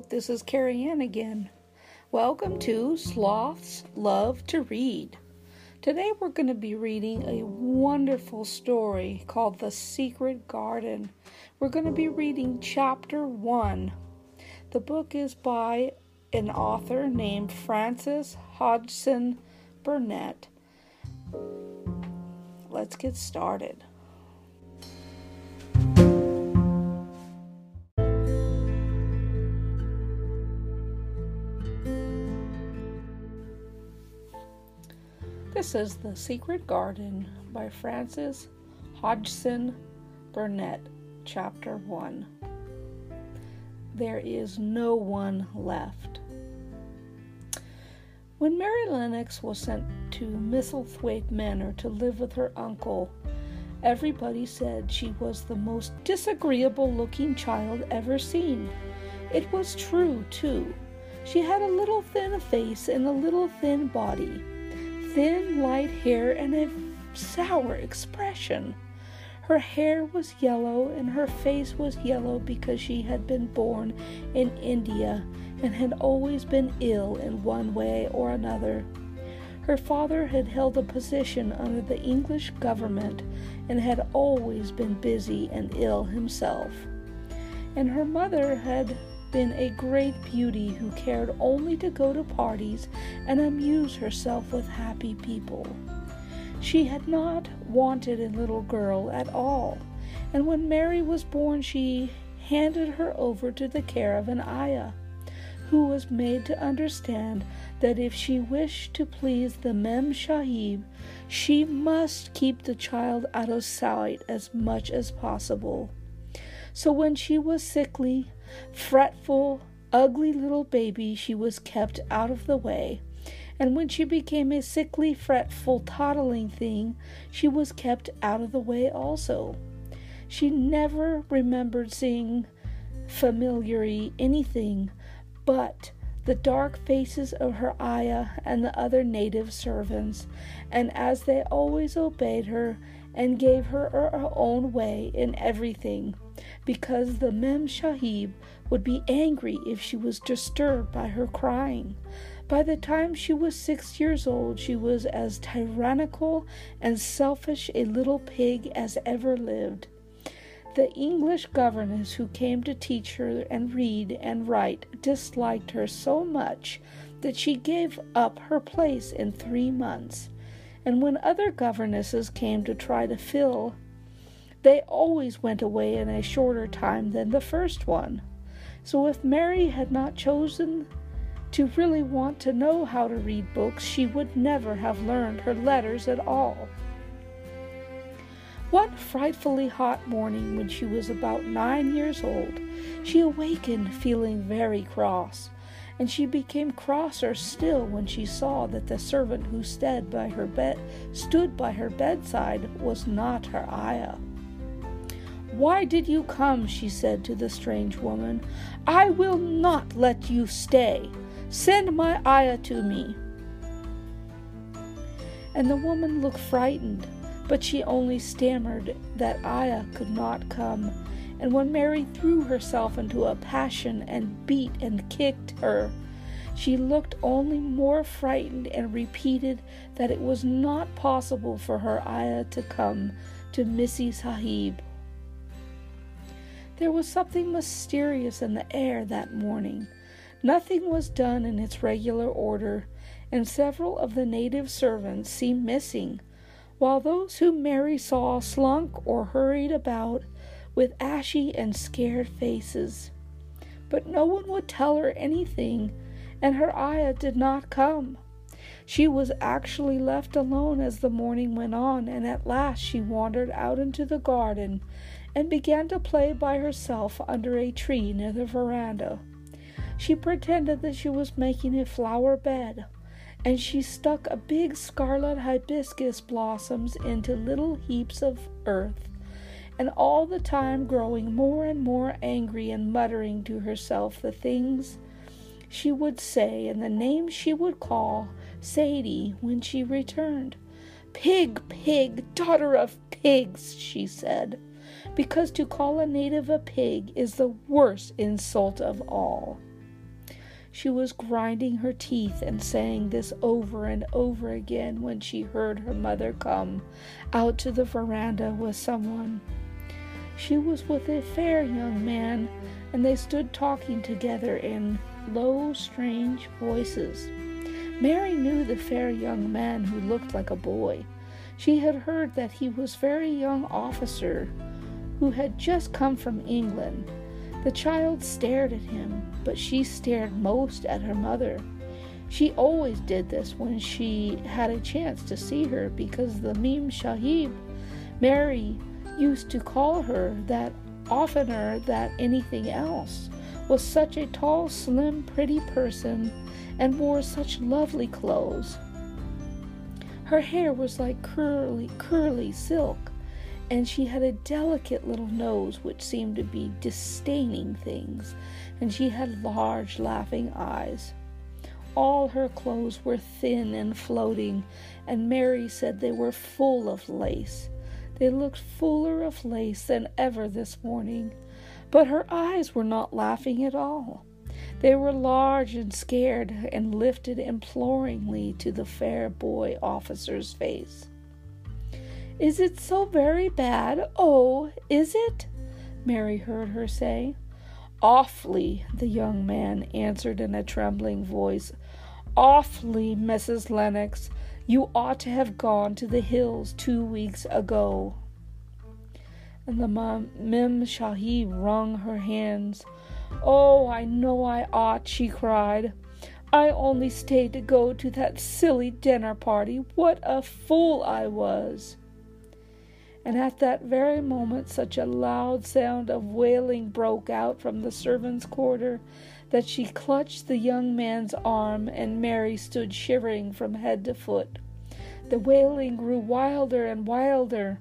This is KeriAnne again. Welcome to Sloths Love to Read. Today we're going to be reading a wonderful story called The Secret Garden. We're going to be reading chapter 1. The book is by an author named Frances Hodgson Burnett. Let's get started. This is The Secret Garden by Frances Hodgson Burnett, Chapter 1. There is no one left. When Mary Lennox was sent to Misselthwaite Manor to live with her uncle, everybody said she was the most disagreeable looking child ever seen. It was true, too. She had a little thin face and a little thin body thin, light hair and a sour expression. Her hair was yellow and her face was yellow because she had been born in India and had always been ill in one way or another. Her father had held a position under the English government and had always been busy and ill himself. And her mother had been a great beauty who cared only to go to parties and amuse herself with happy people. She had not wanted a little girl at all, and when Mary was born, she handed her over to the care of an ayah, who was made to understand that if she wished to please the Mem Sahib, she must keep the child out of sight as much as possible. So when she was sickly, fretful, ugly little baby, she was kept out of the way. And when she became a sickly, fretful, toddling thing, she was kept out of the way also. She never remembered seeing familiarly anything but the dark faces of her ayah and the other native servants, and as they always obeyed her and gave her her own way in everything, because the Mem Sahib would be angry if she was disturbed by her crying. By the time she was six years old, she was as tyrannical and selfish a little pig as ever lived. The English governess who came to teach her and read and write disliked her so much that she gave up her place in three months. And when other governesses came to try to fill they always went away in a shorter time than the first one. So if Mary had not chosen to really want to know how to read books, she would never have learned her letters at all. One frightfully hot morning, when she was about nine years old, she awakened feeling very cross, and she became crosser still when she saw that the servant who stood by her bed stood by her bedside was not her ayah. Why did you come? she said to the strange woman. I will not let you stay. Send my ayah to me. And the woman looked frightened, but she only stammered that ayah could not come. And when Mary threw herself into a passion and beat and kicked her, she looked only more frightened and repeated that it was not possible for her ayah to come to Missy Sahib. There was something mysterious in the air that morning. Nothing was done in its regular order, and several of the native servants seemed missing, while those whom Mary saw slunk or hurried about with ashy and scared faces. But no one would tell her anything, and her ayah did not come. She was actually left alone as the morning went on, and at last she wandered out into the garden and began to play by herself under a tree near the veranda. She pretended that she was making a flower bed, and she stuck a big scarlet hibiscus blossoms into little heaps of earth, and all the time growing more and more angry and muttering to herself the things she would say and the names she would call Saidie when she returned. Pig, pig, daughter of pigs, she said because to call a native a pig is the worst insult of all. She was grinding her teeth and saying this over and over again when she heard her mother come out to the veranda with someone. She was with a fair young man, and they stood talking together in low, strange voices. Mary knew the fair young man who looked like a boy. She had heard that he was very young officer who had just come from England. The child stared at him, but she stared most at her mother. She always did this when she had a chance to see her because the Mem Sahib, Mary, used to call her that oftener than anything else, was such a tall, slim, pretty person and wore such lovely clothes. Her hair was like curly, curly silk, and she had a delicate little nose which seemed to be disdaining things, and she had large, laughing eyes. All her clothes were thin and floating, and Mary said they were full of lace. They looked fuller of lace than ever this morning, but her eyes were not laughing at all. They were large and scared and lifted imploringly to the fair boy officer's face. Is it so very bad? Oh, is it? Mary heard her say. Awfully, the young man answered in a trembling voice. Awfully, Mrs. Lennox. You ought to have gone to the hills two weeks ago. And the Mem Sahib wrung her hands. Oh, I know I ought, she cried. I only stayed to go to that silly dinner party. What a fool I was! And at that very moment, such a loud sound of wailing broke out from the servants' quarter that she clutched the young man's arm, and Mary stood shivering from head to foot. The wailing grew wilder and wilder.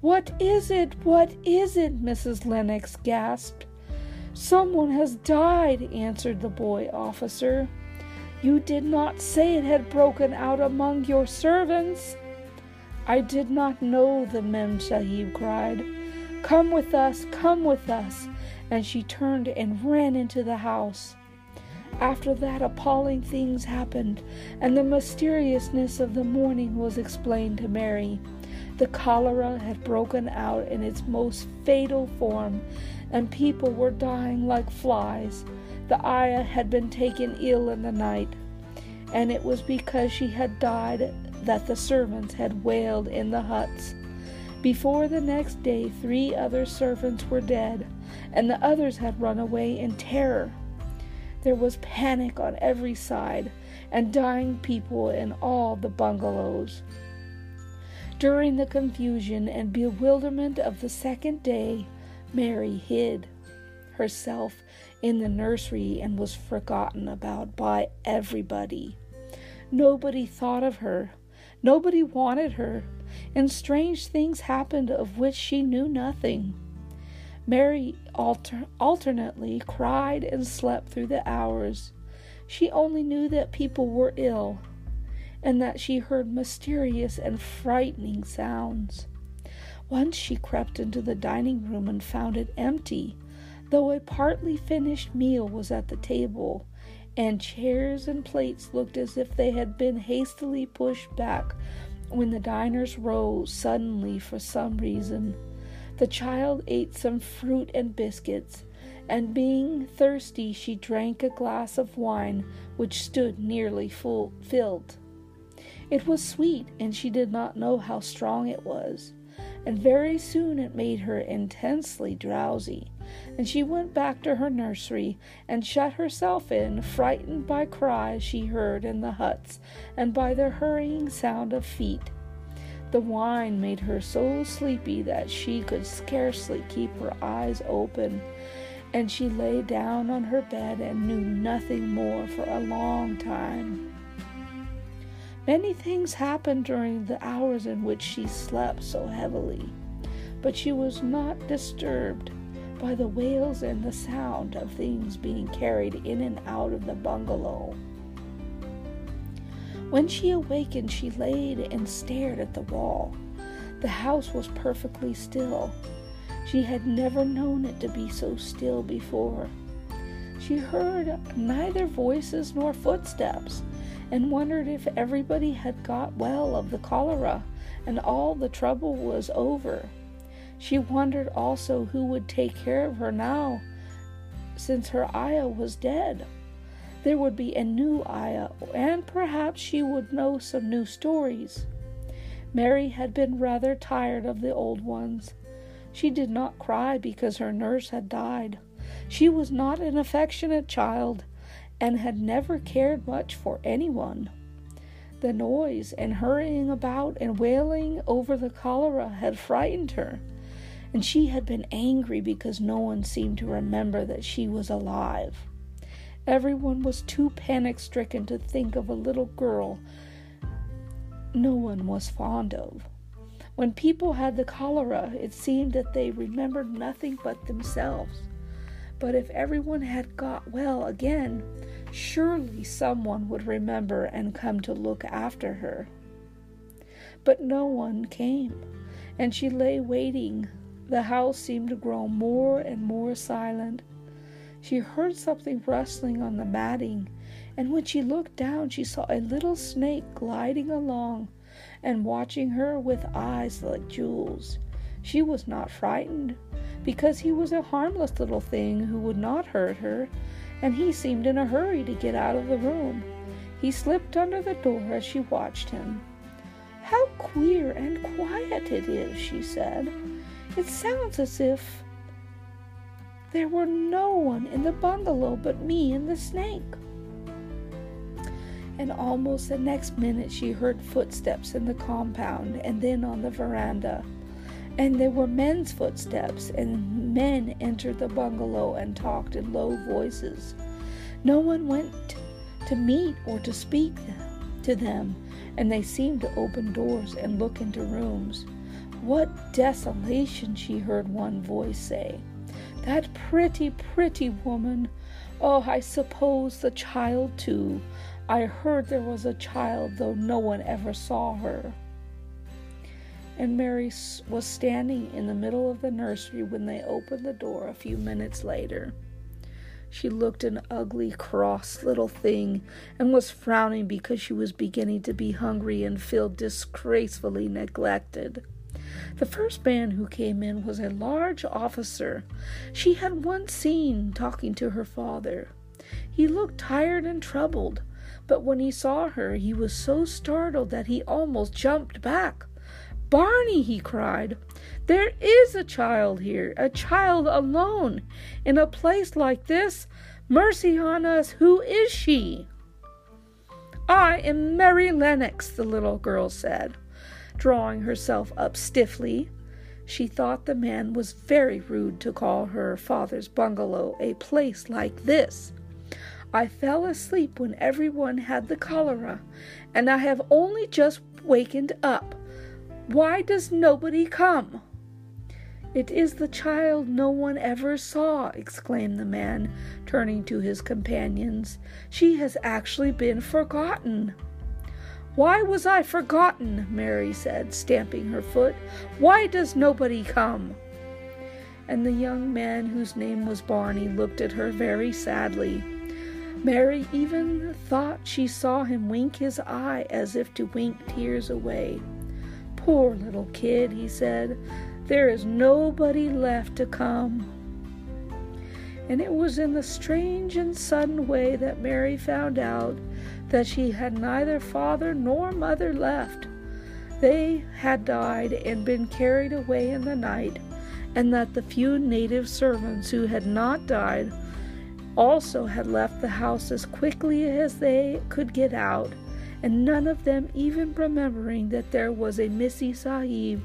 What is it? What is it? Mrs. Lennox gasped. Someone has died, answered the boy officer. You did not say it had broken out among your servants. I did not know, the Mem Sahib cried. Come with us, come with us. And she turned and ran into the house. After that, appalling things happened, and the mysteriousness of the morning was explained to Mary. The cholera had broken out in its most fatal form, and people were dying like flies. The ayah had been taken ill in the night, and it was because she had died that the servants had wailed in the huts. Before the next day, three other servants were dead, and the others had run away in terror. There was panic on every side and dying people in all the bungalows. During the confusion and bewilderment of the second day, Mary hid herself in the nursery and was forgotten about by everybody. Nobody thought of her, nobody wanted her, and strange things happened of which she knew nothing. Mary alter- alternately cried and slept through the hours. She only knew that people were ill and that she heard mysterious and frightening sounds. Once she crept into the dining room and found it empty, though a partly finished meal was at the table, and chairs and plates looked as if they had been hastily pushed back when the diners rose suddenly for some reason. The child ate some fruit and biscuits, and being thirsty, she drank a glass of wine which stood nearly full filled. It was sweet, and she did not know how strong it was, and very soon it made her intensely drowsy, and she went back to her nursery and shut herself in, frightened by cries she heard in the huts and by the hurrying sound of feet. The wine made her so sleepy that she could scarcely keep her eyes open, and she lay down on her bed and knew nothing more for a long time. Many things happened during the hours in which she slept so heavily, but she was not disturbed by the wails and the sound of things being carried in and out of the bungalow. When she awakened, she laid and stared at the wall. The house was perfectly still. She had never known it to be so still before. She heard neither voices nor footsteps and wondered if everybody had got well of the cholera and all the trouble was over. She wondered also who would take care of her now, since her ayah was dead. There would be a new ayah, and perhaps she would know some new stories. Mary had been rather tired of the old ones. She did not cry because her nurse had died. She was not an affectionate child and had never cared much for anyone. The noise and hurrying about and wailing over the cholera had frightened her, and she had been angry because no one seemed to remember that she was alive. Everyone was too panic stricken to think of a little girl no one was fond of. When people had the cholera, it seemed that they remembered nothing but themselves. But if everyone had got well again, surely someone would remember and come to look after her. But no one came, and she lay waiting. The house seemed to grow more and more silent. She heard something rustling on the matting, and when she looked down, she saw a little snake gliding along and watching her with eyes like jewels. She was not frightened, because he was a harmless little thing who would not hurt her, and he seemed in a hurry to get out of the room. He slipped under the door as she watched him. How queer and quiet it is, she said. It sounds as if there were no one in the bungalow but me and the snake and almost the next minute she heard footsteps in the compound and then on the veranda. And there were men's footsteps, and men entered the bungalow and talked in low voices. No one went to meet or to speak to them, and they seemed to open doors and look into rooms. What desolation, she heard one voice say. That pretty, pretty woman. Oh, I suppose the child too. I heard there was a child, though no one ever saw her. And Mary was standing in the middle of the nursery when they opened the door a few minutes later. She looked an ugly, cross little thing and was frowning because she was beginning to be hungry and feel disgracefully neglected. The first man who came in was a large officer she had once seen talking to her father. He looked tired and troubled, but when he saw her, he was so startled that he almost jumped back. Barney, he cried, there is a child here, a child alone, in a place like this. Mercy on us, who is she? I am Mary Lennox, the little girl said, drawing herself up stiffly. She thought the man was very rude to call her father's bungalow a place like this. I fell asleep when everyone had the cholera, and I have only just wakened up. Why does nobody come? It is the child no one ever saw, exclaimed the man, turning to his companions. She has actually been forgotten. Why was I forgotten? Mary said, stamping her foot. Why does nobody come? And the young man, whose name was Barney, looked at her very sadly. Mary even thought she saw him wink his eye as if to wink tears away. Poor little kid, he said, there is nobody left to come. And it was in the strange and sudden way that Mary found out that she had neither father nor mother left. They had died and been carried away in the night, and that the few native servants who had not died also had left the house as quickly as they could get out, and none of them even remembering that there was a Missy Sahib.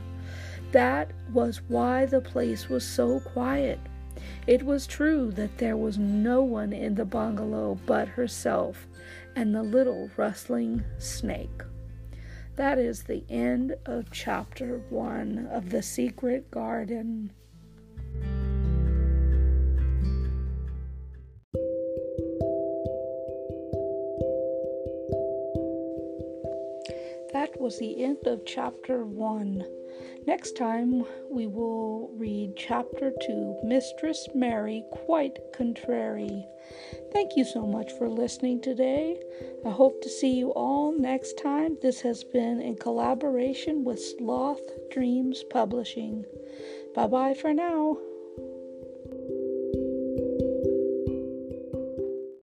That was why the place was so quiet. It was true that there was no one in the bungalow but herself and the little rustling snake. That is the end of chapter one of The Secret Garden. Was the end of chapter 1. Next time we will read chapter 2 Mistress Mary Quite Contrary. Thank you so much for listening today. I hope to see you all next time. This has been in collaboration with Sloth Dreams Publishing. Bye bye for now.